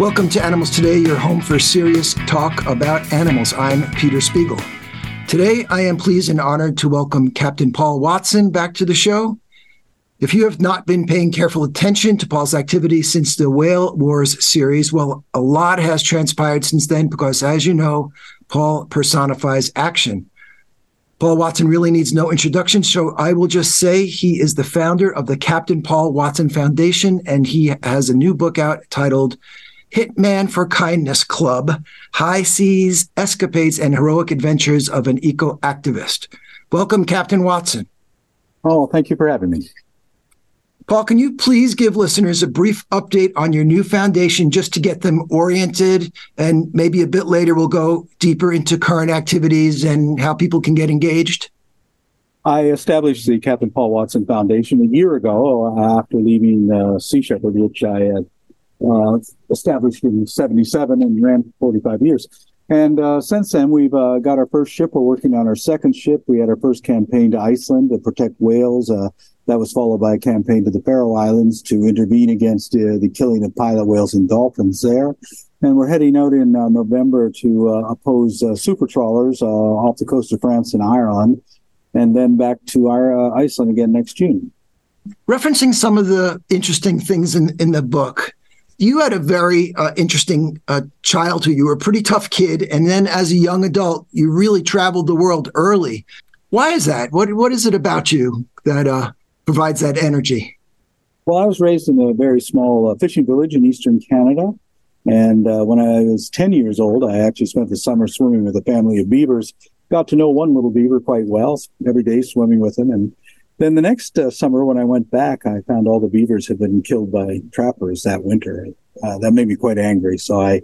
Welcome to Animals Today, your home for serious talk about animals. I'm Peter Spiegel. Today, I am pleased and honored to welcome Captain Paul Watson back to the show. If you have not been paying careful attention to Paul's activity since the Whale Wars series, well, a lot has transpired since then because, as you know, Paul personifies action. Paul Watson really needs no introduction, so I will just say he is the founder of the Captain Paul Watson Foundation, and he has a new book out titled Hitman for Kindness Club High Seas, Escapades, and Heroic Adventures of an Eco Activist. Welcome, Captain Watson. Oh, thank you for having me. Paul, can you please give listeners a brief update on your new foundation just to get them oriented? And maybe a bit later, we'll go deeper into current activities and how people can get engaged. I established the Captain Paul Watson Foundation a year ago after leaving uh, Sea Shepherd, which I had uh, established in 77 and ran for 45 years. And uh, since then, we've uh, got our first ship. We're working on our second ship. We had our first campaign to Iceland to protect whales. Uh, that was followed by a campaign to the Faroe Islands to intervene against uh, the killing of pilot whales and dolphins there. And we're heading out in uh, November to uh, oppose super trawlers off the coast of France and Ireland, and then back to our, Iceland again next June. Referencing some of the interesting things in, in the book, you had a very uh, interesting uh, childhood. You were a pretty tough kid, and then as a young adult, you really traveled the world early. Why is that? What What is it about you that uh, provides that energy? Well, I was raised in a very small uh, fishing village in eastern Canada. And uh, when I was 10 years old, I actually spent the summer swimming with a family of beavers. Got to know one little beaver quite well, every day swimming with him. And then the next uh, summer, when I went back, I found all the beavers had been killed by trappers that winter. Uh, that made me quite angry. So I,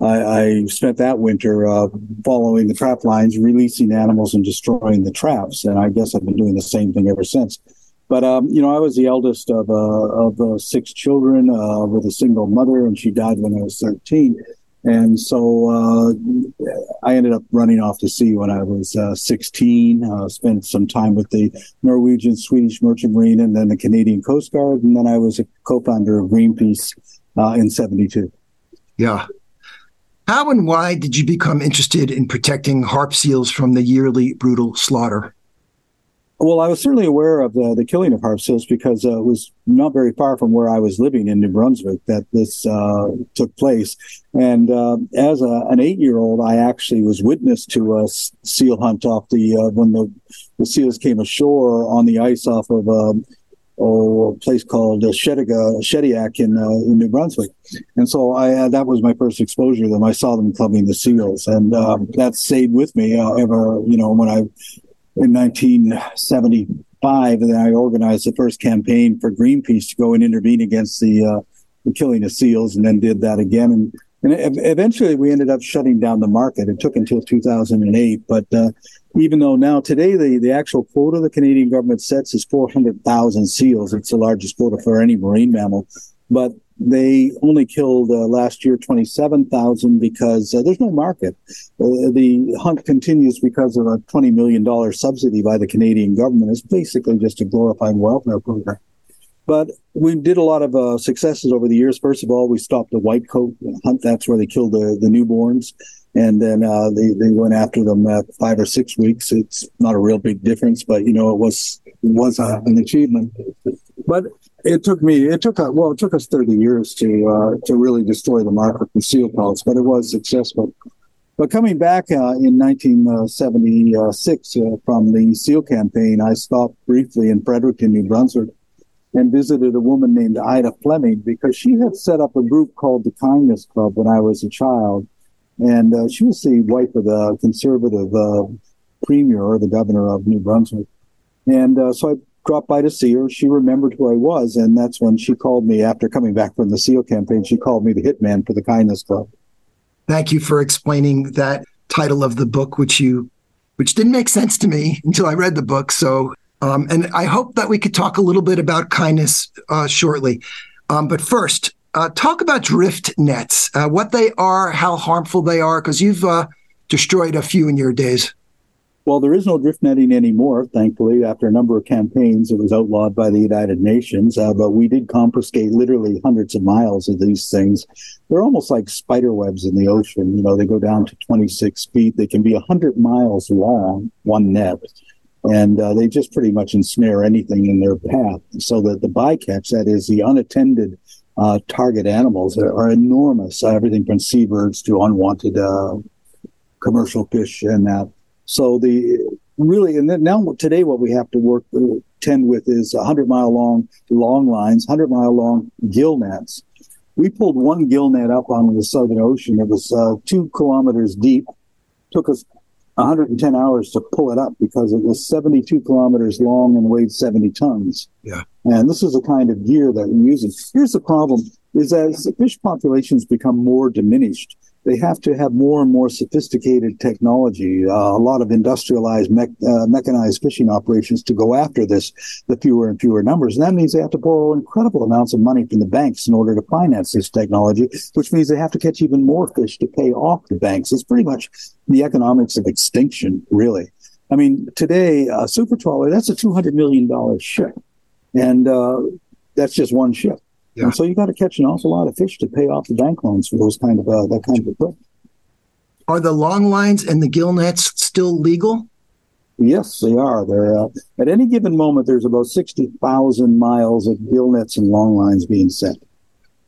I, I spent that winter uh, following the trap lines, releasing animals and destroying the traps. And I guess I've been doing the same thing ever since. But um, you know, I was the eldest of uh, of uh, six children uh, with a single mother, and she died when I was thirteen. And so uh, I ended up running off to sea when I was uh, 16. Uh, spent some time with the Norwegian, Swedish Merchant Marine, and then the Canadian Coast Guard. And then I was a co-founder of Greenpeace in '72. Yeah. How and why did you become interested in protecting harp seals from the yearly brutal slaughter? Well, I was certainly aware of the, the killing of harp seals because uh, it was not very far from where I was living in New Brunswick that this uh, took place. And uh, as a, an eight year old, I actually was witness to a seal hunt off the uh, when the, the seals came ashore on the ice off of um, oh, a place called uh, Shediga, Shediac in, uh, in New Brunswick. And so I that was my first exposure to them. I saw them clubbing the seals, and um, that stayed with me ever. You know, when I in 1975, and I organized the first campaign for Greenpeace to go and intervene against the, uh, the killing of seals, and then did that again. And, and eventually, we ended up shutting down the market. It took until 2008, but uh, even though now today the, the actual quota the Canadian government sets is 400,000 seals, it's the largest quota for any marine mammal. But they only killed uh, last year 27,000 because uh, there's no market. Uh, the hunt continues because of a $20 million subsidy by the Canadian government. It's basically just a glorified welfare program. But we did a lot of uh, successes over the years. First of all, we stopped the white coat hunt. That's where they killed the, the newborns. And then uh, they, they went after them at five or six weeks. It's not a real big difference, but you know, it was, it was uh, an achievement. But it took me it took well it took us 30 years to uh, to really destroy the market for seal pelts but it was successful. But coming back uh, in 1976 uh, from the seal campaign i stopped briefly in fredericton new brunswick and visited a woman named aida flemming because she had set up a group called the kindness club when i was a child. And uh, she was the wife of the conservative uh, premier or the governor of new brunswick. And uh, so I dropped by to see her. She remembered who I was, and that's when she called me after coming back from the SEAL campaign. She called me the hitman for the Kindness Club. Thank you for explaining that title of the book, which you, which didn't make sense to me until I read the book. So, um, and I hope that we could talk a little bit about kindness uh, shortly. Um, but first, uh, talk about drift nets, uh, what they are, how harmful they are, because you've uh, destroyed a few in your days. Well, there is no drift netting anymore, thankfully. After a number of campaigns, it was outlawed by the United Nations, uh, but we did confiscate literally hundreds of miles of these things. They're almost like spider webs in the ocean. You know, they go down to 26 feet. They can be 100 miles long, one net, and uh, they just pretty much ensnare anything in their path. So that the bycatch, that is the unattended uh, target animals, are, are enormous. everything from seabirds to unwanted uh, commercial fish and that. So the really, and then now today, what we have to work uh, tend with is 100 mile long long lines, 100 mile long gill nets. We pulled one gill net up on the Southern Ocean. It was uh, two kilometers deep. Took us 110 hours to pull it up because it was 72 kilometers long and weighed 70 tons. Yeah. And this is the kind of gear that we're using. Here's the problem: is as fish populations become more diminished, they have to have more and more sophisticated technology, uh, a lot of industrialized, me- uh, mechanized fishing operations to go after this, the fewer and fewer numbers. And that means they have to borrow incredible amounts of money from the banks in order to finance this technology, which means they have to catch even more fish to pay off the banks. It's pretty much the economics of extinction, really. I mean, today, a super trawler, that's a $200 million ship. And uh, that's just one ship. Yeah. And so you got to catch an awful lot of fish to pay off the bank loans for those kind of uh, that kind of equipment. Are the long lines and the gill nets still legal? Yes, they are. They're uh, at any given moment. There's about sixty thousand miles of gill nets and long lines being set.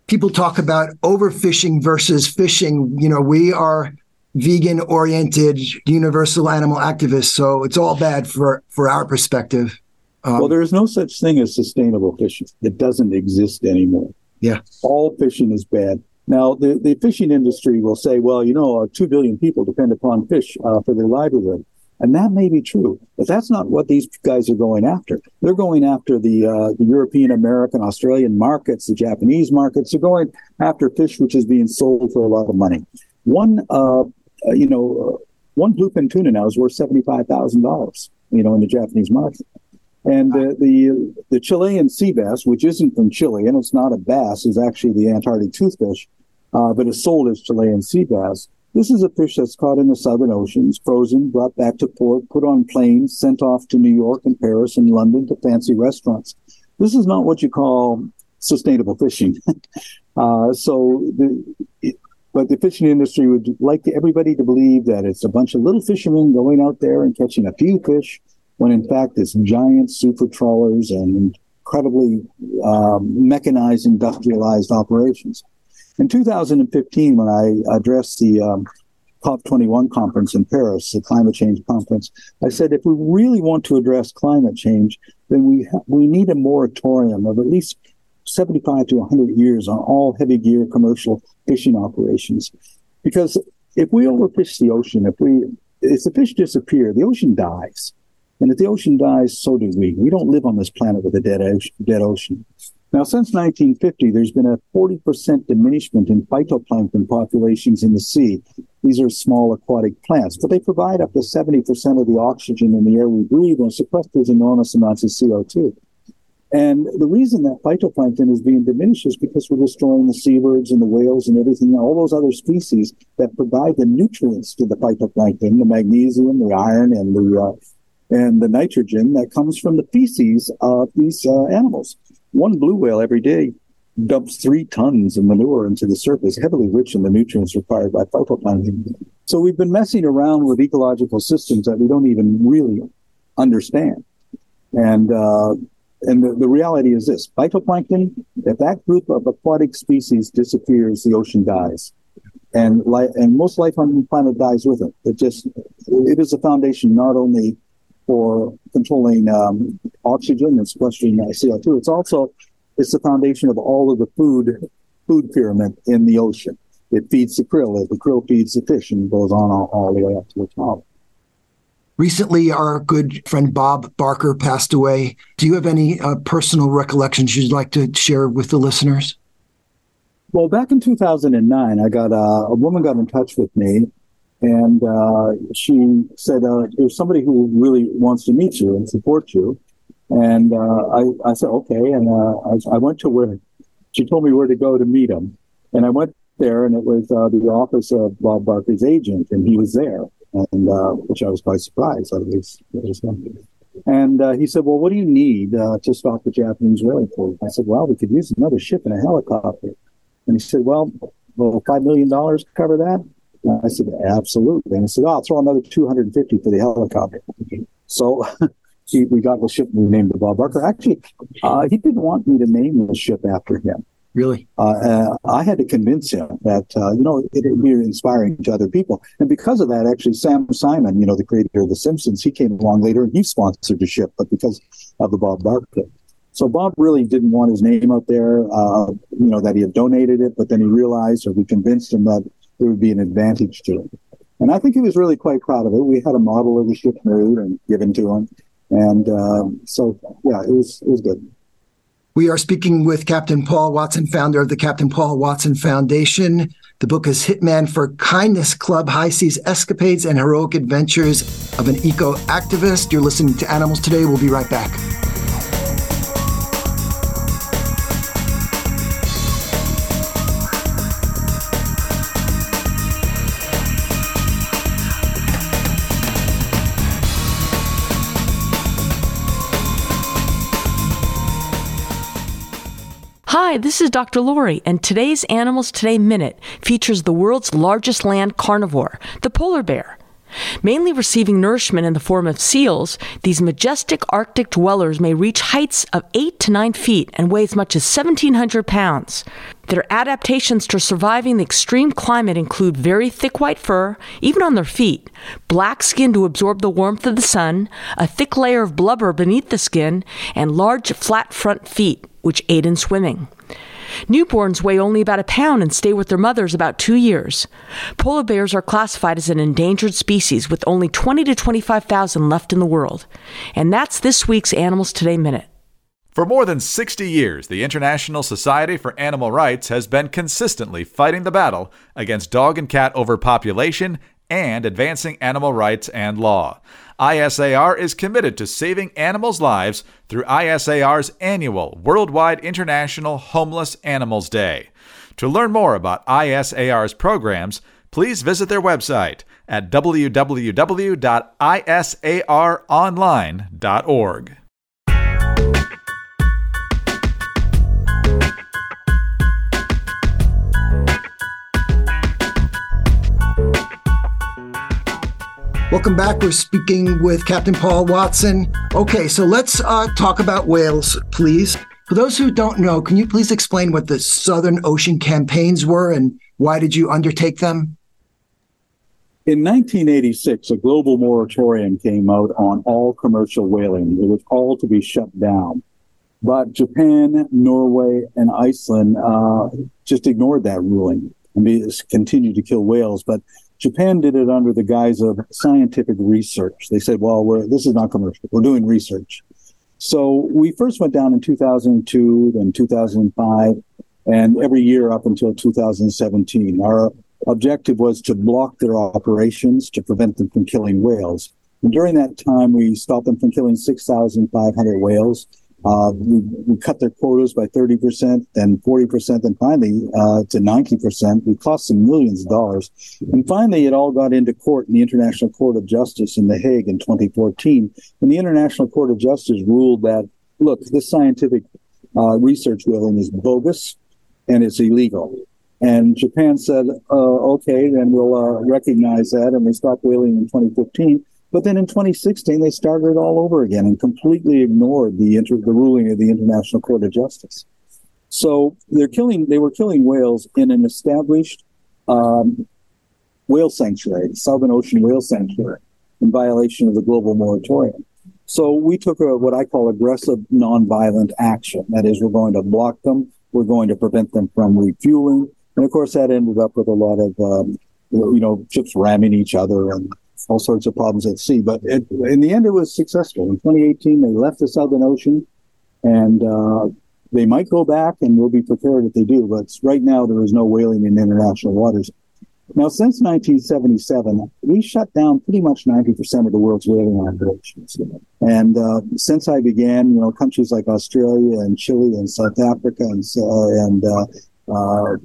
People talk about overfishing versus fishing. You know, we are vegan oriented, universal animal activists, so it's all bad for for our perspective. Um, well, there is no such thing as sustainable fishing. It doesn't exist anymore. Yeah. All fishing is bad. Now, the, the fishing industry will say, well, you know, uh, 2 billion people depend upon fish uh, for their livelihood. And that may be true, but that's not what these guys are going after. They're going after the, uh, the European, American, Australian markets, the Japanese markets. They're going after fish which is being sold for a lot of money. One, uh, you know, uh, one bluefin tuna now is worth seventy-five thousand dollars. You know, in the Japanese market. And the the Chilean sea bass, which isn't from Chile and it's not a bass, is actually the Antarctic toothfish, uh, but is sold as Chilean sea bass. This is a fish that's caught in the southern oceans, frozen, brought back to port, put on planes, sent off to New York and Paris and London to fancy restaurants. This is not what you call sustainable fishing. uh, so, the, it, but the fishing industry would like everybody to believe that it's a bunch of little fishermen going out there and catching a few fish when in fact it's giant super trawlers and incredibly um, mechanized, industrialized operations. In 2015, when I addressed the um, COP21 conference in Paris, the climate change conference, I said if we really want to address climate change, then we ha- we need a moratorium of at least 75 to 100 years on all heavy gear commercial fishing operations, because if we overfish the ocean, if we if the fish disappear, the ocean dies. And if the ocean dies, so do we. We don't live on this planet with a dead ocean. Dead ocean. Now, since 1950, there's been a 40% diminishment in phytoplankton populations in the sea. These are small aquatic plants, but they provide up to 70% of the oxygen in the air we breathe and sequesters enormous amounts of CO2. And the reason that phytoplankton is being diminished is because we're destroying the seabirds and the whales and everything, all those other species that provide the nutrients to the phytoplankton, the magnesium, the iron, and the uh, and the nitrogen that comes from the feces of these uh, animals. One blue whale every day dumps three tons of manure into the surface, heavily rich in the nutrients required by phytoplankton. So we've been messing around with ecological systems that we don't even really understand. And uh, and the, the reality is this: phytoplankton. If that group of aquatic species disappears, the ocean dies and life, and most life on the planet dies with it. It just it is a foundation not only for controlling um, oxygen and sequestering CO2. It's also it's the foundation of all of the food food pyramid in the ocean. It feeds the krill, the krill feeds the fish, and goes on all, all the way up to the top. Recently, our good friend Bob Barker passed away. Do you have any uh, personal recollections you'd like to share with the listeners? Well, back in 2009, I got uh, a woman got in touch with me and uh, she said, uh, "There's somebody who really wants to meet you and support you." And uh, I, I said, "Okay." And uh, I, I, went to where she told me where to go to meet him, and I went there, and it was uh, the office of Bob Barker's agent, and he was there. and uh, which I was quite surprised. At least, and he said, "Well, what do you need to stop the Japanese whaling fleet?" I said, "Well, we could use another ship and a helicopter." And he said, "Well, will five million dollars cover that?" And I said, "Absolutely." And I said, "Oh, I'll throw another two hundred and fifty for the helicopter." So. he, we got the ship we named the Bob Barker. Actually, uh, he didn't want me to name the ship after him. Really? Uh, uh, I had to convince him that, uh, you know, it would be inspiring to other people. And because of that, actually, Sam Simon, you know, the creator of The Simpsons, he came along later and he sponsored the ship, but because of the Bob Barker. So Bob really didn't want his name out there, uh, you know, that he had donated it, but then he realized or we convinced him that there would be an advantage to him. And I think he was really quite proud of it. We had a model of the ship made and given to him. And um, so, yeah, it was, it was good. We are speaking with Captain Paul Watson, founder of the Captain Paul Watson Foundation. The book is Hitman for Kindness Club High Seas Escapades and Heroic Adventures of an Eco Activist. You're listening to Animals Today. We'll be right back. Hi, this is Dr. Lori, and today's Animals Today Minute features the world's largest land carnivore, the polar bear. Mainly receiving nourishment in the form of seals, these majestic Arctic dwellers may reach heights of 8 to 9 feet and weigh as much as 1,700 pounds. Their adaptations to surviving the extreme climate include very thick white fur, even on their feet, black skin to absorb the warmth of the sun, a thick layer of blubber beneath the skin, and large flat front feet, which aid in swimming. Newborns weigh only about a pound and stay with their mothers about two years. Polar bears are classified as an endangered species with only 20 to 25,000 left in the world. And that's this week's Animals Today Minute. For more than 60 years, the International Society for Animal Rights has been consistently fighting the battle against dog and cat overpopulation and advancing animal rights and law. ISAR is committed to saving animals' lives through ISAR's annual Worldwide International Homeless Animals Day. To learn more about ISAR's programs, please visit their website at www.isaronline.org. Welcome back. We're speaking with Captain Paul Watson. Okay, so let's uh, talk about whales, please. For those who don't know, can you please explain what the Southern Ocean campaigns were and why did you undertake them? In 1986, a global moratorium came out on all commercial whaling. It was all to be shut down. But Japan, Norway, and Iceland uh, just ignored that ruling and continued to kill whales. But Japan did it under the guise of scientific research. They said, well, this is not commercial. We're doing research. So we first went down in 2002, then 2005, and every year up until 2017. Our objective was to block their operations to prevent them from killing whales. And during that time, we stopped them from killing 6,500 whales. Uh, we, we, cut their quotas by 30%, then 40%, and finally uh, to 90%. We cost them millions of dollars. And finally, it all got into court in the International Court of Justice in The Hague in 2014. And the International Court of Justice ruled that, look, this scientific uh, research whaling is bogus and it's illegal. And Japan said, uh, okay, then we'll uh, recognize that. And we stopped whaling in 2015. But then in 2016, they started all over again and completely ignored the inter- the ruling of the International Court of Justice. So they're killing. They were killing whales in an established um, whale sanctuary, the Southern Ocean Whale Sanctuary, in violation of the global moratorium. So we took a, what I call aggressive nonviolent action. That is, we're going to block them. We're going to prevent them from refueling. And of course, that ended up with a lot of, um, you know, ships ramming each other and all sorts of problems at sea. But it, in the end, it was successful. In 2018, they left the Southern Ocean, and uh, they might go back, and we'll be prepared if they do. But right now, there is no whaling in international waters. Now, since 1977, we shut down pretty much 90% of the world's whaling operations. And uh, since I began, you know, countries like Australia and Chile and South Africa and, uh, and uh,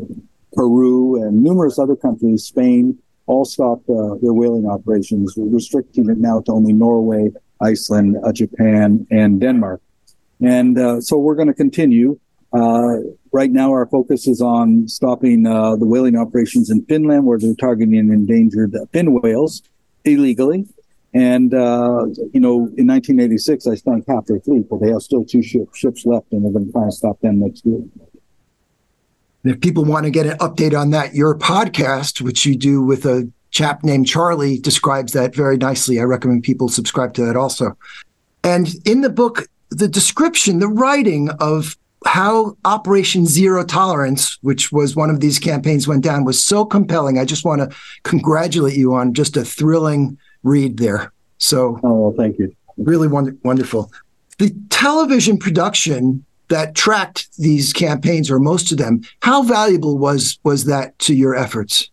Peru and numerous other countries, Spain, all stopped uh, their whaling operations, restricting it now to only Norway, Iceland, uh, Japan, and Denmark. And uh, so we're going to continue. Uh, right now, our focus is on stopping uh, the whaling operations in Finland, where they're targeting endangered fin whales illegally. And, uh, you know, in 1986, I spent half their fleet, but they have still two ship, ships left, and we're going to try and stop them next year. If people want to get an update on that, your podcast, which you do with a chap named Charlie, describes that very nicely. I recommend people subscribe to that also. And in the book, the description, the writing of how Operation Zero Tolerance, which was one of these campaigns, went down was so compelling. I just want to congratulate you on just a thrilling read there. So, oh, well, thank you. Really wonder- wonderful. The television production that tracked these campaigns, or most of them, how valuable was was that to your efforts?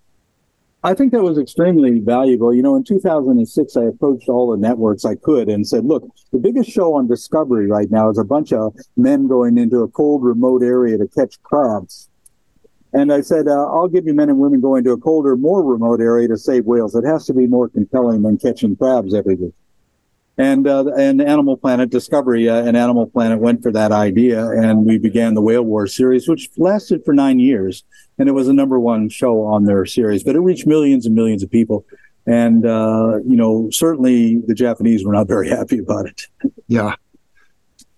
I think that was extremely valuable. You know, in 2006, I approached all the networks I could and said, look, the biggest show on Discovery right now is a bunch of men going into a cold, remote area to catch crabs. And I said, uh, I'll give you men and women going to a colder, more remote area to save whales. It has to be more compelling than catching crabs every day. And uh, and Animal Planet Discovery uh, and Animal Planet went for that idea, and we began the Whale War series, which lasted for nine years, and it was a number one show on their series. But it reached millions and millions of people, and uh, you know certainly the Japanese were not very happy about it. Yeah,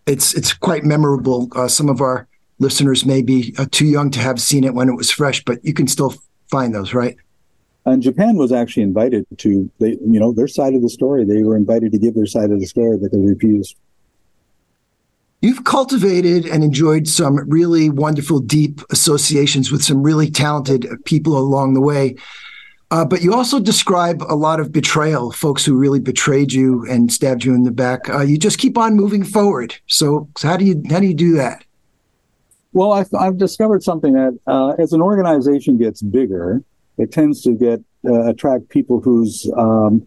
it's it's quite memorable. Uh, some of our listeners may be uh, too young to have seen it when it was fresh, but you can still find those, right? And Japan was actually invited to, they, you know, their side of the story. They were invited to give their side of the story, but they refused. You've cultivated and enjoyed some really wonderful, deep associations with some really talented people along the way. Uh, but you also describe a lot of betrayal, folks who really betrayed you and stabbed you in the back. Uh, you just keep on moving forward. So, so, how do you how do you do that? Well, I've, I've discovered something that uh, as an organization gets bigger, it tends to get uh, attract people whose um,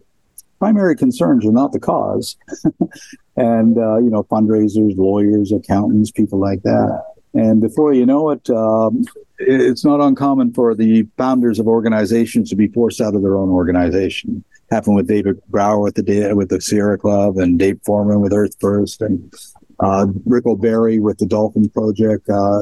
primary concerns are not the cause, and uh, you know fundraisers, lawyers, accountants, people like that. And before you know it, um, it's not uncommon for the founders of organizations to be forced out of their own organization. Happened with David Brower with the with the Sierra Club, and Dave Foreman with Earth First, and uh, Rick O'Barry with the Dolphin Project. Uh,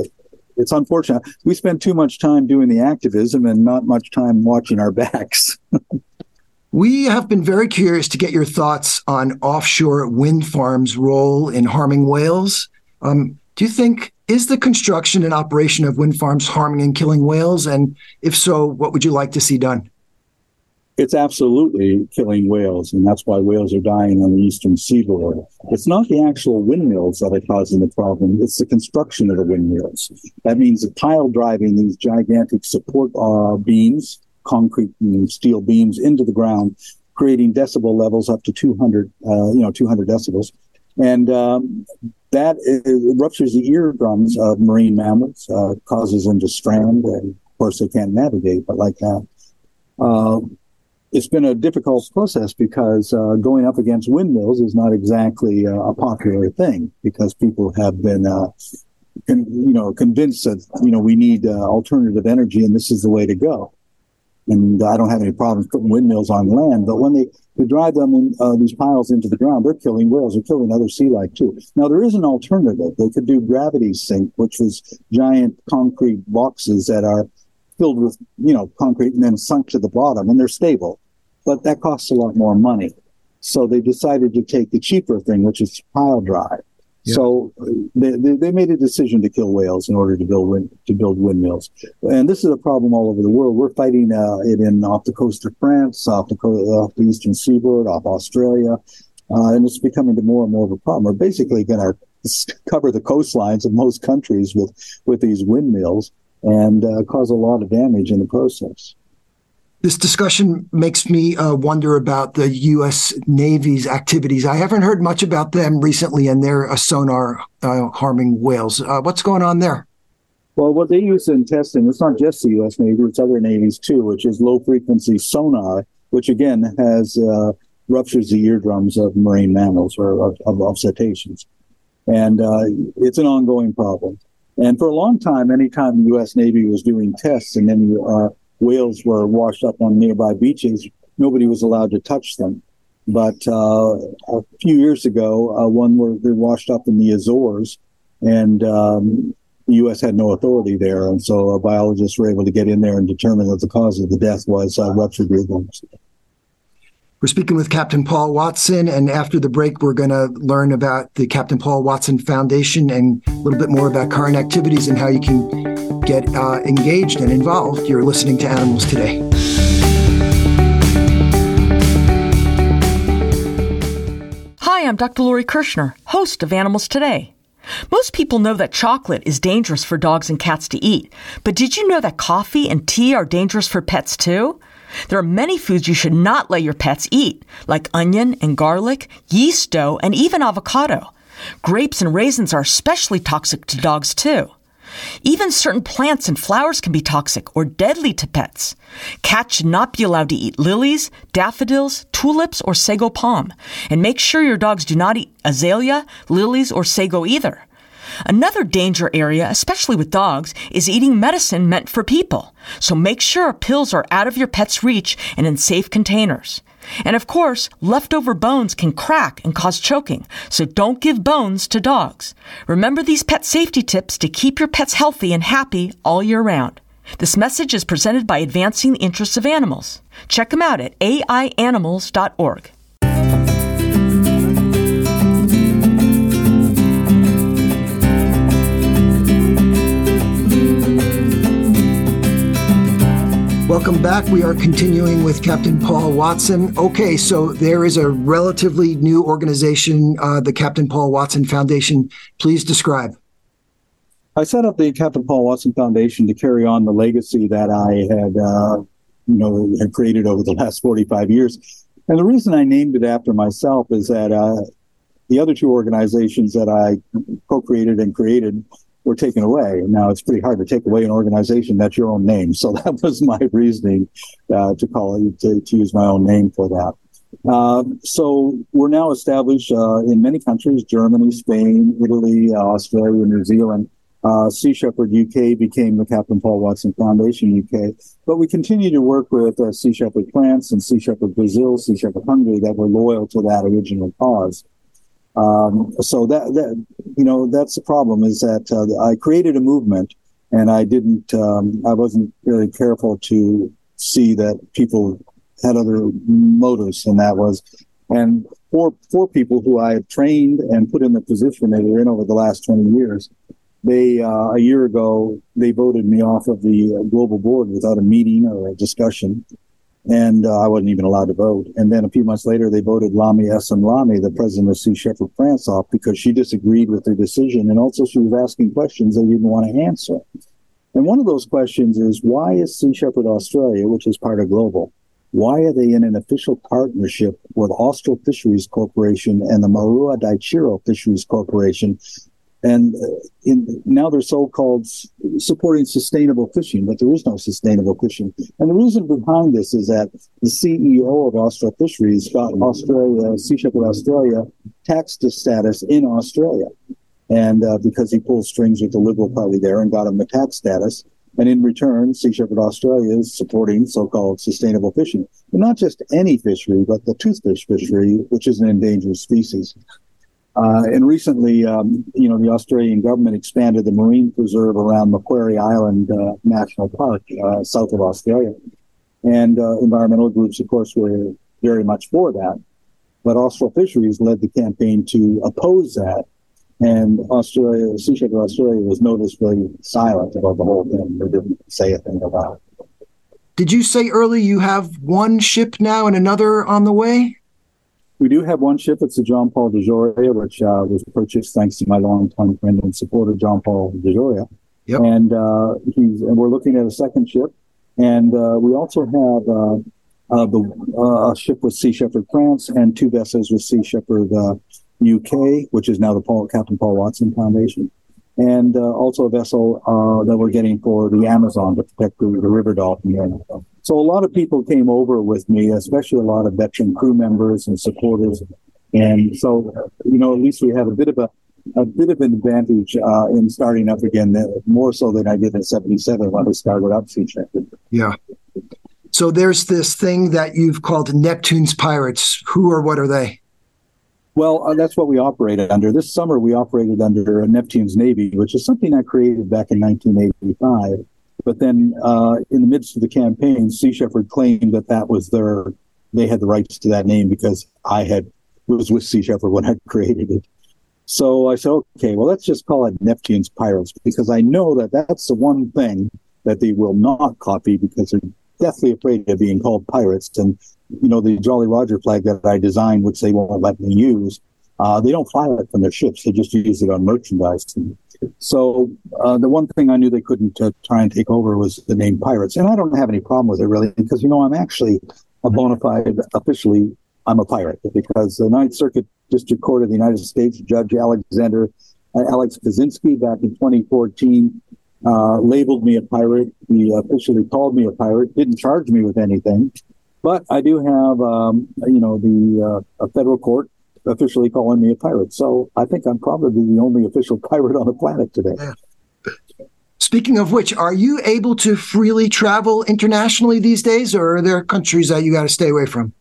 it's unfortunate. We spend too much time doing the activism and not much time watching our backs. we have been very curious to get your thoughts on offshore wind farms' role in harming whales. Um, do you think is the construction and operation of wind farms harming and killing whales? And if so, what would you like to see done? It's absolutely killing whales, and that's why whales are dying on the eastern seaboard. It's not the actual windmills that are causing the problem; it's the construction of the windmills. That means the pile driving these gigantic support uh, beams, concrete and steel beams, into the ground, creating decibel levels up to 200, uh, you know, 200 decibels, and um, that ruptures the eardrums of marine mammals, uh, causes them to strand, and of course they can't navigate, but like that. Uh, it's been a difficult process because uh, going up against windmills is not exactly uh, a popular thing because people have been, uh, con- you know, convinced that you know we need uh, alternative energy and this is the way to go. And I don't have any problems putting windmills on land, but when they, they drive them in, uh, these piles into the ground, they're killing whales. They're killing other sea life too. Now there is an alternative. They could do gravity sink, which was giant concrete boxes that are filled with you know concrete and then sunk to the bottom, and they're stable but that costs a lot more money. So they decided to take the cheaper thing, which is pile drive. Yeah. So they, they, they, made a decision to kill whales in order to build wind, to build windmills, and this is a problem all over the world. We're fighting uh, it in off the coast of France, off the off the eastern seaboard, off Australia, uh, and it's becoming more and more of a problem. We're basically going to cover the coastlines of most countries with with these windmills and uh, cause a lot of damage in the process. This discussion makes me uh, wonder about the U.S. Navy's activities. I haven't heard much about them recently, and their uh, sonar uh, harming whales. Uh, what's going on there? Well, what they use in testing, it's not just the U.S. Navy, it's other navies too, which is low frequency sonar, which again has uh, ruptures the eardrums of marine mammals or of, of, of cetaceans. And uh, it's an ongoing problem. And for a long time, anytime the U.S. Navy was doing tests in any whales were washed up on nearby beaches, nobody was allowed to touch them. But uh, a few years ago, uh, one were they washed up in the Azores, and um, the U.S. had no authority there, and so biologists were able to get in there and determine that the cause of the death was uh, ruptured earworms. We're speaking with Captain Paul Watson, and after the break, we're going to learn about the Captain Paul Watson Foundation and a little bit more about current activities and how you can get uh, engaged and involved. You're listening to Animals Today. Hi, I'm Dr. Lori Kirschner, host of Animals Today. Most people know that chocolate is dangerous for dogs and cats to eat, but did you know that coffee and tea are dangerous for pets too? There are many foods you should not let your pets eat, like onion and garlic, yeast dough, and even avocado. Grapes and raisins are especially toxic to dogs too. Even certain plants and flowers can be toxic or deadly to pets. Cats should not be allowed to eat lilies, daffodils, tulips, or sago palm. And make sure your dogs do not eat azalea, lilies, or sago either. Another danger area, especially with dogs, is eating medicine meant for people. So make sure pills are out of your pet's reach and in safe containers. And of course, leftover bones can crack and cause choking, so don't give bones to dogs. Remember these pet safety tips to keep your pets healthy and happy all year round. This message is presented by Advancing the Interests of Animals. Check them out at aianimals.org. Welcome back. We are continuing with Captain Paul Watson. Okay, so there is a relatively new organization, uh, the Captain Paul Watson Foundation. Please describe. I set up the Captain Paul Watson Foundation to carry on the legacy that I had, uh, you know, had created over the last 45 years. And the reason I named it after myself is that uh, the other two organizations that I co-created and created were taken away. Now it's pretty hard to take away an organization that's your own name. So that was my reasoning uh, to call it to, to, use my own name for that. Uh, so we're now established uh, in many countries: Germany, Spain, Italy, uh, Australia, New Zealand. Uh, sea Shepherd UK became the Captain Paul Watson Foundation UK, but we continue to work with uh, Sea Shepherd France and Sea Shepherd Brazil, Sea Shepherd Hungary that were loyal to that original cause. Um, so that, that, you know, that's the problem is that uh, I created a movement and I didn't, um, I wasn't very careful to see that people had other motives and that was, and four, four people who I have trained and put in the position they were in over the last 20 years, they, uh, a year ago, they voted me off of the global board without a meeting or a discussion and uh, I wasn't even allowed to vote. And then a few months later, they voted Lamya Essemlali, the president of Sea Shepherd France, off because she disagreed with their decision, and also she was asking questions they didn't want to answer. And one of those questions is why is Sea Shepherd Australia, which is part of Global, why are they in an official partnership with Austral Fisheries Corporation and the Maruha Nichiro Fisheries Corporation and uh, in, now they're so-called supporting sustainable fishing, but there is no sustainable fishing. And the reason behind this is that the CEO of Austral Fisheries got Australia, Sea Shepherd Australia, tax status in Australia. And uh, because he pulled strings with the Liberal Party there and got him the tax status. And in return, Sea Shepherd Australia is supporting so-called sustainable fishing. But not just any fishery, but the toothfish fishery, which is an endangered species. Uh, and recently, um, you know, the Australian government expanded the marine preserve around Macquarie Island uh, National Park, uh, south of Australia. And uh, environmental groups, of course, were very much for that. But Austral Fisheries led the campaign to oppose that. And Australia, the Sea Shepherd Australia was noticeably silent about the whole thing. They didn't say a thing about it. Did you say early you have one ship now and another on the way? We do have one ship. It's the John Paul DeJoria, which uh, was purchased thanks to my longtime friend and supporter, John Paul DeJoria. Yep. And uh, he's and we're looking at a second ship, and uh, we also have uh, uh, the uh, a ship with Sea Shepherd France and two vessels with Sea Shepherd UK, which is now the Paul, Captain Paul Watson Foundation, and also a vessel that we're getting for the Amazon to protect the, the river dolphin. Here. So a lot of people came over with me, especially a lot of veteran crew members and supporters. And so, you know, at least we had a bit of a, a bit of an advantage uh, in starting up again, more so than I did in 77 when we started up Sea Shepherd. Yeah. So there's this thing that you've called Neptune's Pirates. Who or what are they? Well, uh, that's what we operated under. This summer, we operated under Neptune's Navy, which is something I created back in 1985. But then, uh, in the midst of the campaign, Sea Shepherd claimed that that was their, they had the rights to that name because I had was with Sea Shepherd when I created it. So I said, okay, well, let's just call it Neptune's Pirates because I know that that's the one thing that they will not copy because they're deathly afraid of being called pirates. And, you know, the Jolly Roger flag that I designed, which they won't let me use, uh, they don't fly it from their ships. They just use it on merchandise. So uh, the one thing I knew they couldn't uh, try and take over was the name Pirates. And I don't have any problem with it really because, you know, I'm actually a bona fide, officially, I'm a pirate because the Ninth Circuit District Court of the United States, Judge Alexander uh, Alex Kozinski back in 2014 uh, labeled me a pirate. He officially called me a pirate. Didn't charge me with anything, but I do have, um, you know, the uh, a federal court officially calling me a pirate. So I think I'm probably the only official pirate on the planet today. Yeah. Speaking of which, are you able to freely travel internationally these days, or are there countries that you got to stay away from?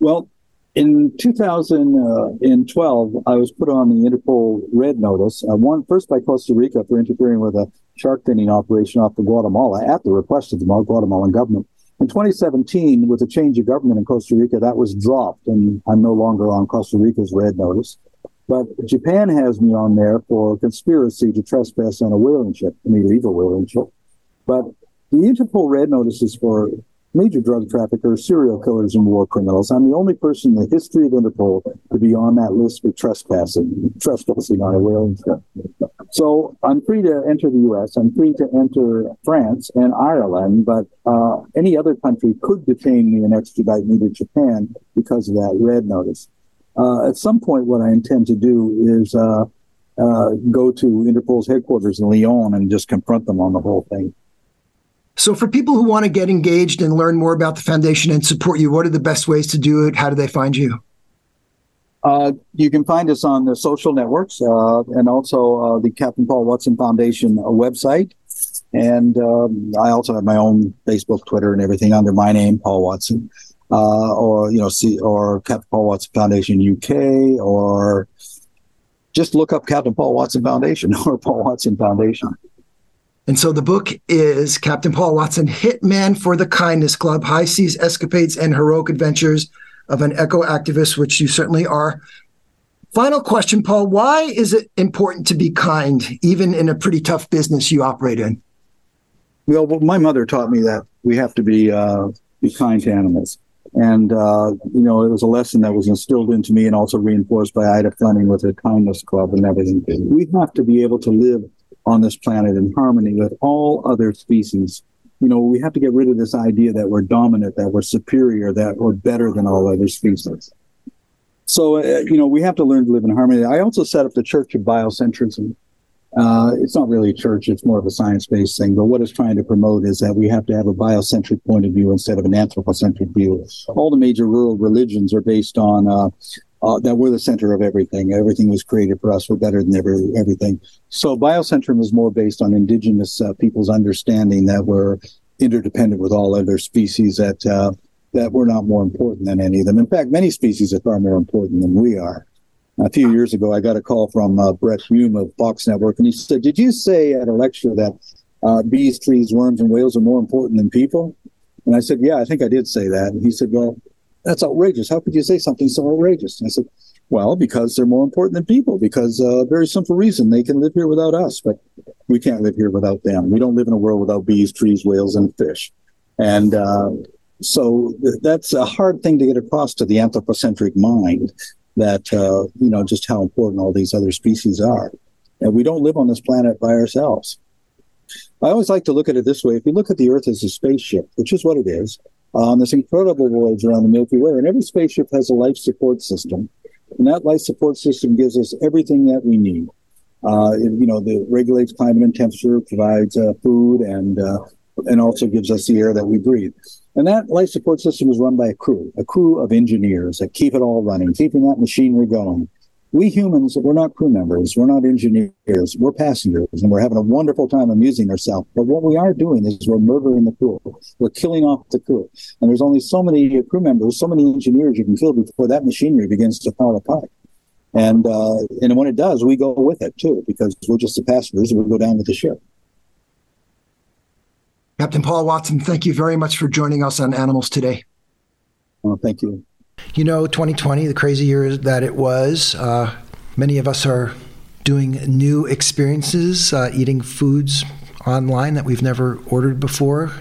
Well, in 2012, I was put on the Interpol red notice. Uh, one first by Costa Rica for interfering with a shark finning operation off the Guatemala at the request of the Guatemalan government. In 2017, with a change of government in Costa Rica, that was dropped, and I'm no longer on Costa Rica's red notice. But Japan has me on there for conspiracy to trespass on a whaling ship, an illegal whaling ship. But the Interpol red notice is for major drug traffickers, serial killers, and war criminals. I'm the only person in the history of Interpol to be on that list for trespassing, trespassing on a whaling ship. So I'm free to enter the U.S. I'm free to enter France and Ireland, but uh, any other country could detain me and extradite me to Japan because of that red notice. Uh, at some point, what I intend to do is uh, uh go to Interpol's headquarters in Lyon and just confront them on the whole thing. So, for people who want to get engaged and learn more about the foundation and support you, what are the best ways to do it? How do they find you? Uh, you can find us on the social networks uh, and also uh, the Captain Paul Watson Foundation uh, website. And um, I also have my own Facebook, Twitter, and everything under my name, Paul Watson, uh, or you know, see, or Captain Paul Watson Foundation UK, or just look up Captain Paul Watson Foundation or Paul Watson Foundation. And so the book is Captain Paul Watson, Hitman for the Kindness Club, High Seas Escapades and Heroic Adventures of an Eco Activist, which you certainly are. Final question, Paul. Why is it important to be kind, even in a pretty tough business you operate in? Well, my mother taught me that we have to be uh, be kind to animals. And, uh, you know, it was a lesson that was instilled into me and also reinforced by Aida Flemming with the Kindness Club and everything. We have to be able to live on this planet in harmony with all other species. You know, we have to get rid of this idea that we're dominant, that we're superior, that we're better than all other species. So, uh, you know, we have to learn to live in harmony. I also set up the Church of Biocentrism. Uh, it's not really a church, it's more of a science based thing. But what it's trying to promote is that we have to have a biocentric point of view instead of an anthropocentric view. All the major world religions are based on uh, uh, that we're the center of everything. Everything was created for us. We're better than every, everything. So biocentrism is more based on indigenous uh, people's understanding that we're interdependent with all other species. That uh, that we're not more important than any of them. In fact, many species are far more important than we are. A few years ago, I got a call from uh, Brit Hume of Fox Network, and he said, "Did you say at a lecture that uh, bees, trees, worms, and whales are more important than people?" And I said, "Yeah, I think I did say that." And he said, "Well." That's outrageous. How could you say something so outrageous? And I said, well, because they're more important than people, because a uh, very simple reason they can live here without us, but we can't live here without them. We don't live in a world without bees, trees, whales, and fish. And uh, so th- that's a hard thing to get across to the anthropocentric mind that, uh, you know, just how important all these other species are. And we don't live on this planet by ourselves. I always like to look at it this way. If you look at the Earth as a spaceship, which is what it is, on this incredible voyage around the Milky Way. And every spaceship has a life support system. And that life support system gives us everything that we need. Uh, it, you know, it regulates climate and temperature, provides uh, food, and uh, and also gives us the air that we breathe. And that life support system is run by a crew, a crew of engineers that keep it all running, keeping that machinery going. We humans, we're not crew members, we're not engineers, we're passengers, and we're having a wonderful time amusing ourselves. But what we are doing is we're murdering the crew. We're killing off the crew. And there's only so many crew members, so many engineers you can kill before that machinery begins to fall apart. And uh, and when it does, we go with it too, because we're just the passengers and we go down with the ship. Captain Paul Watson, thank you very much for joining us on Animals Today. Well, thank you. You know, 2020, the crazy year that it was, uh, many of us are doing new experiences, uh, eating foods online that we've never ordered before,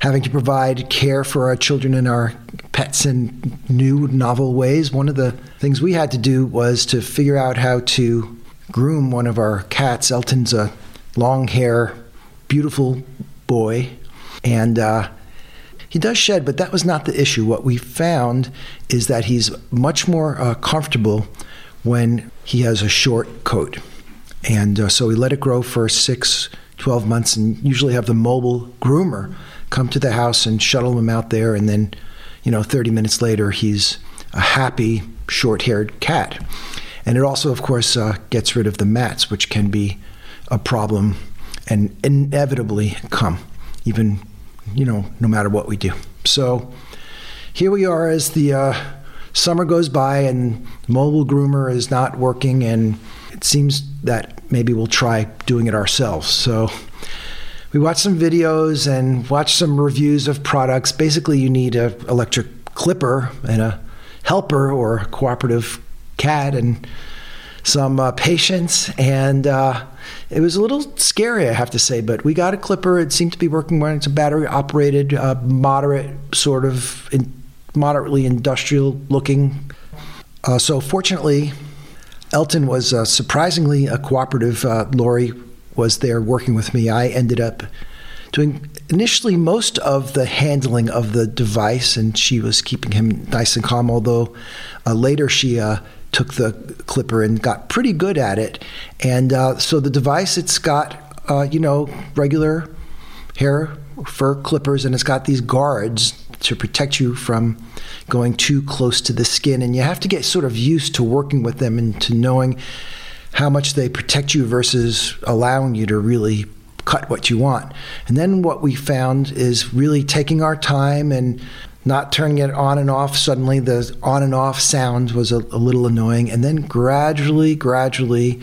having to provide care for our children and our pets in new, novel ways. One of the things we had to do was to figure out how to groom one of our cats. Elton's a long hair, beautiful boy. And uh, he does shed, but that was not the issue. What we found is that he's much more uh, comfortable when he has a short coat. And uh, so we let it grow for six, 12 months and usually have the mobile groomer come to the house and shuttle him out there. And then, you know, 30 minutes later, he's a happy, short haired cat. And it also, of course, uh, gets rid of the mats, which can be a problem and inevitably come, even you know, no matter what we do. So here we are as the uh, summer goes by and mobile groomer is not working, and it seems that maybe we'll try doing it ourselves. So we watched some videos and watched some reviews of products. Basically, you need an electric clipper and a helper or a cooperative cat and some uh, patience and uh, it was a little scary, I have to say, but we got a clipper. It seemed to be working well. It's a battery operated, uh, moderate, sort of in, moderately industrial looking. Uh, so, fortunately, Elton was uh, surprisingly a cooperative. Uh, Lori was there working with me. I ended up doing initially most of the handling of the device, and she was keeping him nice and calm, although uh, later she uh, took the clipper and got pretty good at it. And uh, so the device, it's got, uh, you know, regular hair fur clippers and it's got these guards to protect you from going too close to the skin. And you have to get sort of used to working with them and to knowing how much they protect you versus allowing you to really cut what you want. And then what we found is really taking our time and not turning it on and off. Suddenly, the on and off sound was a, a little annoying. And then gradually, gradually,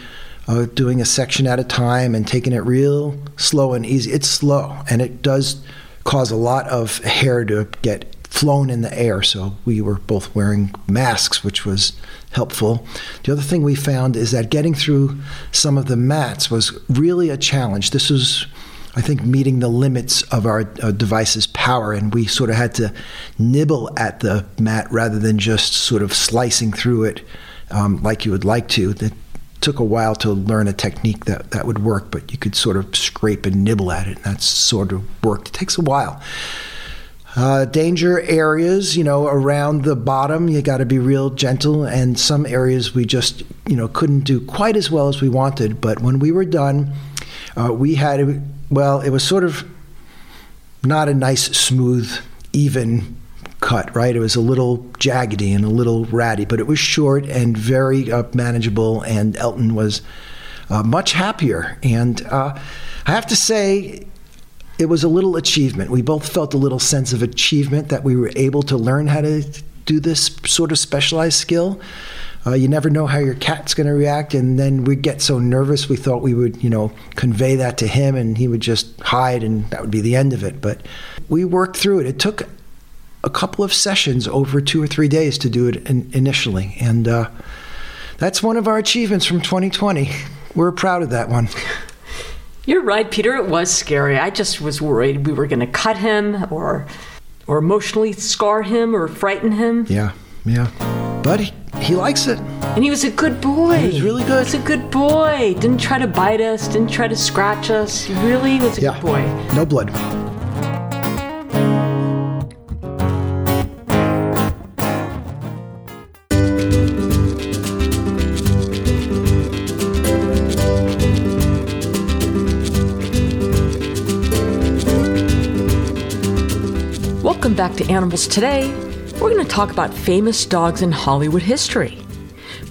uh, doing a section at a time and taking it real slow and easy. It's slow, and it does cause a lot of hair to get flown in the air. So we were both wearing masks, which was helpful. The other thing we found is that getting through some of the mats was really a challenge. This was I think, meeting the limits of our uh, device's power, and we sort of had to nibble at the mat rather than just sort of slicing through it um, like you would like to. It took a while to learn a technique that, that would work, but you could sort of scrape and nibble at it, and that sort of worked. It takes a while. Uh, danger areas, you know, around the bottom, you got to be real gentle. And some areas we just, you know, couldn't do quite as well as we wanted. But when we were done, uh, we had well, it was sort of not a nice, smooth, even cut, right? It was a little jaggedy and a little ratty, but it was short and very uh, manageable. And Elton was uh, much happier. And uh, I have to say, it was a little achievement. We both felt a little sense of achievement that we were able to learn how to do this sort of specialized skill. Uh, you never know how your cat's going to react, and then we get so nervous. We thought we would, you know, convey that to him, and he would just hide, and that would be the end of it. But we worked through it. It took a couple of sessions over two or three days to do it in, initially, and uh, that's one of our achievements from 2020. We're proud of that one. You're right, Peter. It was scary. I just was worried we were going to cut him or or emotionally scar him or frighten him. Yeah, yeah. But he, he likes it. And he was a good boy. He was really good. He was a good boy. Didn't try to bite us, didn't try to scratch us. He really was a yeah. good boy. No blood. Welcome back to Animals Today we're going to talk about famous dogs in Hollywood history.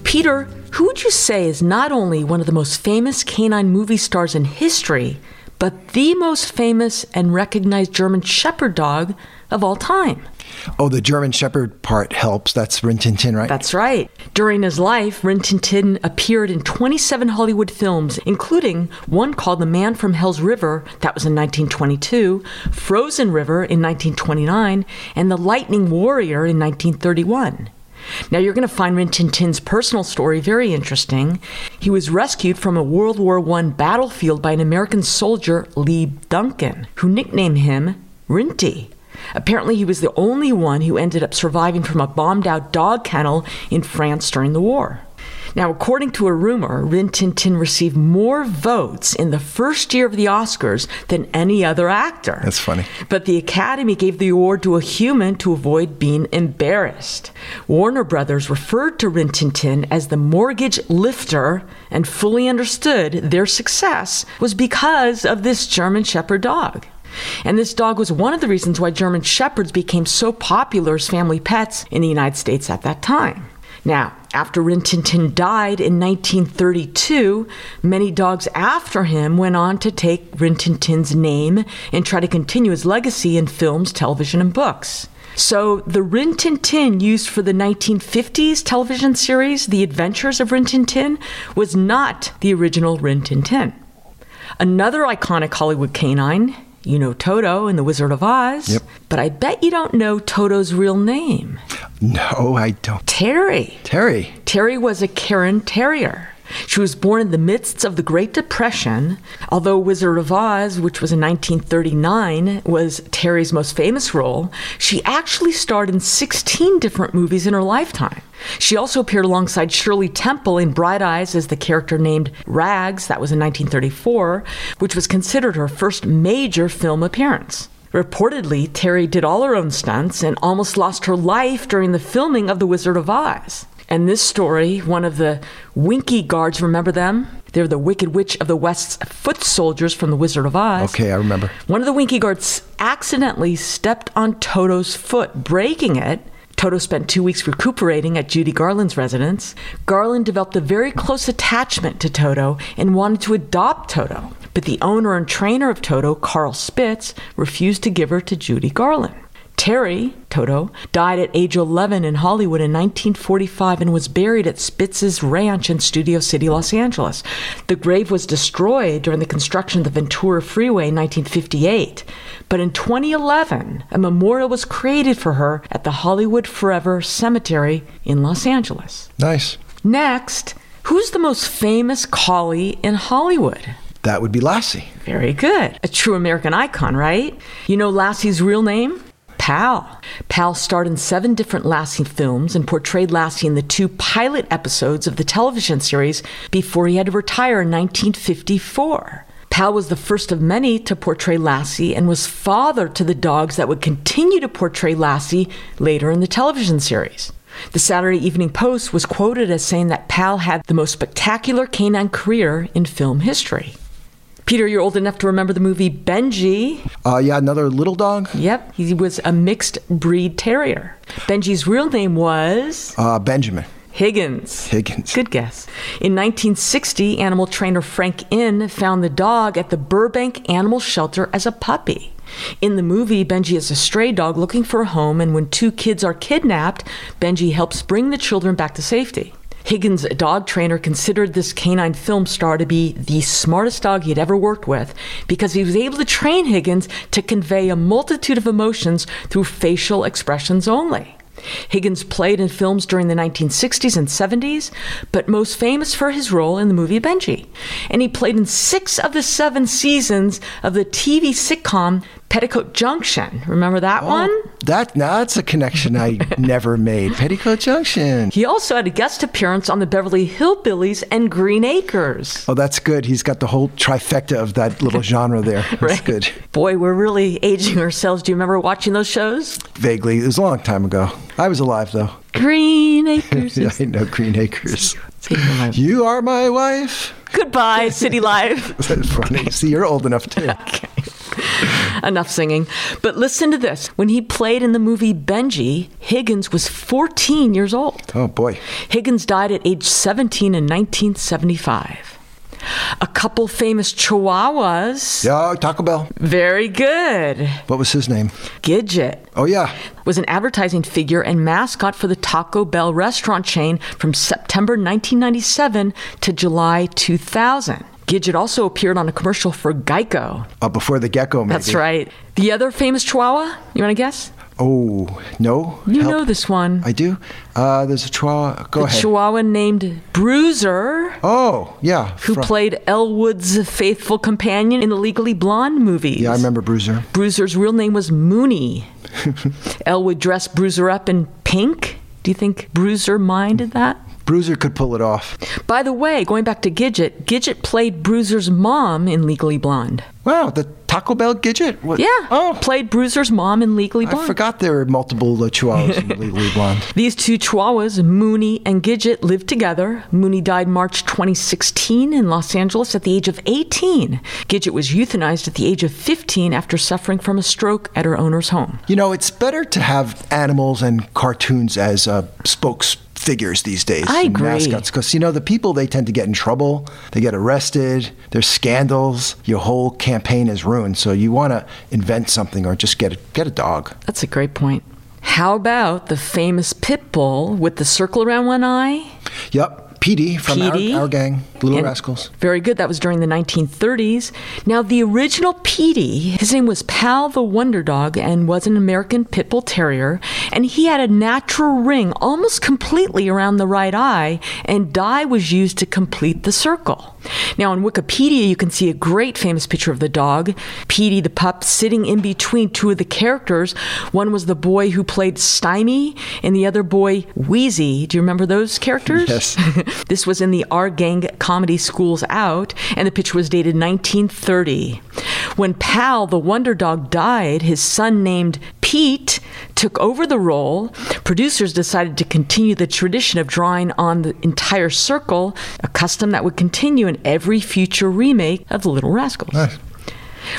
Peter, who would you say is not only one of the most famous canine movie stars in history, but the most famous and recognized German Shepherd dog of all time? Oh, the German Shepherd part helps. That's Rin Tin Tin, right? That's right. During his life, Rin Tin Tin appeared in 27 Hollywood films, including one called The Man from Hell's River, that was in 1922, Frozen River in 1929, and The Lightning Warrior in 1931. Now, you're going to find Rin Tin Tin's personal story very interesting. He was rescued from a World War I battlefield by an American soldier, Lee Duncan, who nicknamed him Rinty. Apparently, he was the only one who ended up surviving from a bombed out dog kennel in France during the war. Now, according to a rumor, Rin Tin Tin received more votes in the first year of the Oscars than any other actor. That's funny. But the Academy gave the award to a human to avoid being embarrassed. Warner Brothers referred to Rin Tin Tin as the mortgage lifter and fully understood their success was because of this German Shepherd dog. And this dog was one of the reasons why German Shepherds became so popular as family pets in the United States at that time. Now, after Rin Tin Tin died in 1932, many dogs after him went on to take Rin Tin Tin's name and try to continue his legacy in films, television, and books. So, the Rin Tin Tin used for the 1950s television series, The Adventures of Rin Tin Tin, was not the original Rin Tin Tin. Another iconic Hollywood canine you know Toto in The Wizard of Oz. Yep. But I bet you don't know Toto's real name. No, I don't. Terry. Terry. Terry was a Cairn Terrier. She was born in the midst of the Great Depression. Although Wizard of Oz, which was in 1939, was Terry's most famous role, she actually starred in 16 different movies in her lifetime. She also appeared alongside Shirley Temple in Bright Eyes as the character named Rags, that was in 1934, which was considered her first major film appearance. Reportedly, Terry did all her own stunts and almost lost her life during the filming of The Wizard of Oz. And this story, one of the Winkie guards, remember them? They're the Wicked Witch of the West's foot soldiers from The Wizard of Oz. Okay, I remember. One of the Winkie guards accidentally stepped on Toto's foot, breaking it. Toto spent two weeks recuperating at Judy Garland's residence. Garland developed a very close attachment to Toto and wanted to adopt Toto. But the owner and trainer of Toto, Carl Spitz, refused to give her to Judy Garland. Terry, Toto, died at age 11 in Hollywood in 1945 and was buried at Spitz's Ranch in Studio City, Los Angeles. The grave was destroyed during the construction of the Ventura Freeway in 1958. But in 2011, a memorial was created for her at the Hollywood Forever Cemetery in Los Angeles. Nice. Next, who's the most famous collie in Hollywood? That would be Lassie. Very good. A true American icon, right? You know Lassie's real name? Pal. Pal starred in seven different Lassie films and portrayed Lassie in the two pilot episodes of the television series before he had to retire in 1954. Pal was the first of many to portray Lassie and was father to the dogs that would continue to portray Lassie later in the television series. The Saturday Evening Post was quoted as saying that Pal had the most spectacular canine career in film history. Peter, you're old enough to remember the movie Benji. Uh, yeah, another little dog. Yep, he was a mixed breed terrier. Benji's real name was Uh, Benjamin Higgins. Higgins. Good guess. In 1960, animal trainer Frank Inn found the dog at the Burbank Animal Shelter as a puppy. In the movie, Benji is a stray dog looking for a home, and when two kids are kidnapped, Benji helps bring the children back to safety. Higgins, a dog trainer, considered this canine film star to be the smartest dog he had ever worked with because he was able to train Higgins to convey a multitude of emotions through facial expressions only. Higgins played in films during the 1960s and 70s, but most famous for his role in the movie Benji. And he played in six of the seven seasons of the TV sitcom Petticoat Junction. Remember that oh, one? That now that's a connection I never made. Petticoat Junction. He also had a guest appearance on the Beverly Hillbillies and Green Acres. Oh, that's good. He's got the whole trifecta of that little genre there. That's Right. good. Boy, we're really aging ourselves. Do you remember watching those shows? Vaguely, it was a long time ago. I was alive though. Green Acres. I know Green Acres. You are my wife. Goodbye, City Life. That's funny. See, you're old enough too. Enough singing. But listen to this. When he played in the movie Benji, Higgins was 14 years old. Oh, boy. Higgins died at age 17 in 1975. A couple famous chihuahuas. Yeah, Taco Bell. Very good. What was his name? Gidget Oh, yeah. was an advertising figure and mascot for the Taco Bell restaurant chain from September 1997 to July 2000. Gidget also appeared on a commercial for Geico. Uh, before the gecko, maybe. That's right. The other famous chihuahua, you want to guess? Oh, no? You Help. know this one. I do. Uh, there's a chihuahua. Go the ahead. chihuahua named Bruiser, oh, yeah. who Fro- played Elle Woods' faithful companion in the Legally Blonde movies. Yeah, I remember Bruiser. Bruiser's real name was Mooney. Elwood dressed Bruiser up in pink. Do you think Bruiser minded that? Bruiser could pull it off. By the way, going back to Gidget, Gidget played Bruiser's mom in Legally Blonde. Wow, the Taco Bell Gidget? What? Yeah. Oh, Played Bruiser's mom in Legally Blonde. I forgot there were multiple uh, chihuahuas in Legally Blonde. These two chihuahuas, Mooney and Gidget, lived together. Mooney died March 2016 in Los Angeles at the age of 18. Gidget was euthanized at the age of 15 after suffering from a stroke at her owner's home. You know, it's better to have animals and cartoons as uh, spokes figures these days. I agree. Mascots, because you know the people they tend to get in trouble. They get arrested. There's scandals. Your whole campaign is ruined. So you want to invent something or just get a, get a dog. That's a great point. How about the famous pit bull with the circle around one eye? Yep, Petey from Petey. Our, our gang, Little And- Rascals. Very good. That was during the 1930s. Now, the original Petey, his name was Pal the Wonder Dog and was an American Pit Bull Terrier. And he had a natural ring almost completely around the right eye, and dye was used to complete the circle. Now, on Wikipedia, you can see a great famous picture of the dog, Petey the pup, sitting in between two of the characters. One was the boy who played Stymie, and the other boy, Wheezy. Do you remember those characters? Yes. this was in the Our Gang comedy Schools Out, and the picture was dated 1930. When Pal, the Wonder Dog, died, his son named Pete took over the role. Producers decided to continue the tradition of drawing on the entire circle, a custom that would continue in every future remake of The Little Rascals. Nice.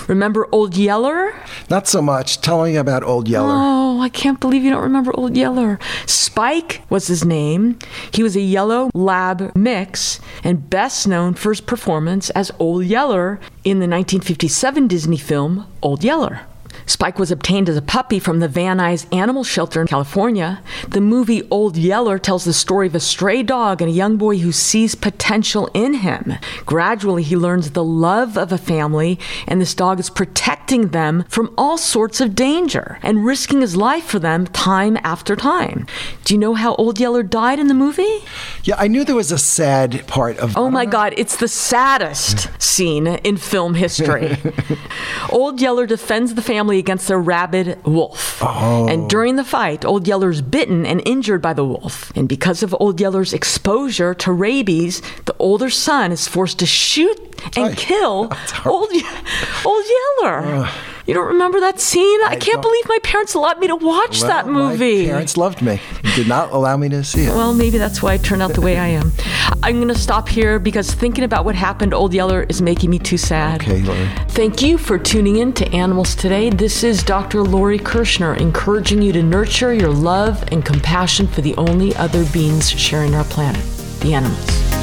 Remember Old Yeller? Not so much. Tell me about Old Yeller. Oh, I can't believe you don't remember Old Yeller. Spike was his name. He was a yellow lab mix and best known for his performance as Old Yeller in the 1957 Disney film Old Yeller. Spike was obtained as a puppy from the Van Nuys Animal Shelter in California. The movie Old Yeller tells the story of a stray dog and a young boy who sees potential in him. Gradually, he learns the love of a family, and this dog is protecting them from all sorts of danger and risking his life for them time after time. Do you know how Old Yeller died in the movie? Yeah, I knew there was a sad part of. Oh my God, it's the saddest scene in film history. Old Yeller defends the family against a rabid wolf. And during the fight, Old Yeller's bitten and injured by the wolf. And because of Old Yeller's exposure to rabies, the older son is forced to shoot and Ay, kill. Old, Old Yeller. You don't remember that scene? I, can't don't. believe my parents allowed me to watch Well, that movie. My parents loved me. Did not allow me to see it. Well, maybe that's why I turned out the way I am. I'm going to stop here because thinking about what happened to Old Yeller is making me too sad. okay, Lori. Thank you for tuning in to Animals Today. This is Dr. Lori Kirschner encouraging you to nurture your love and compassion for the only other beings sharing our planet, the animals.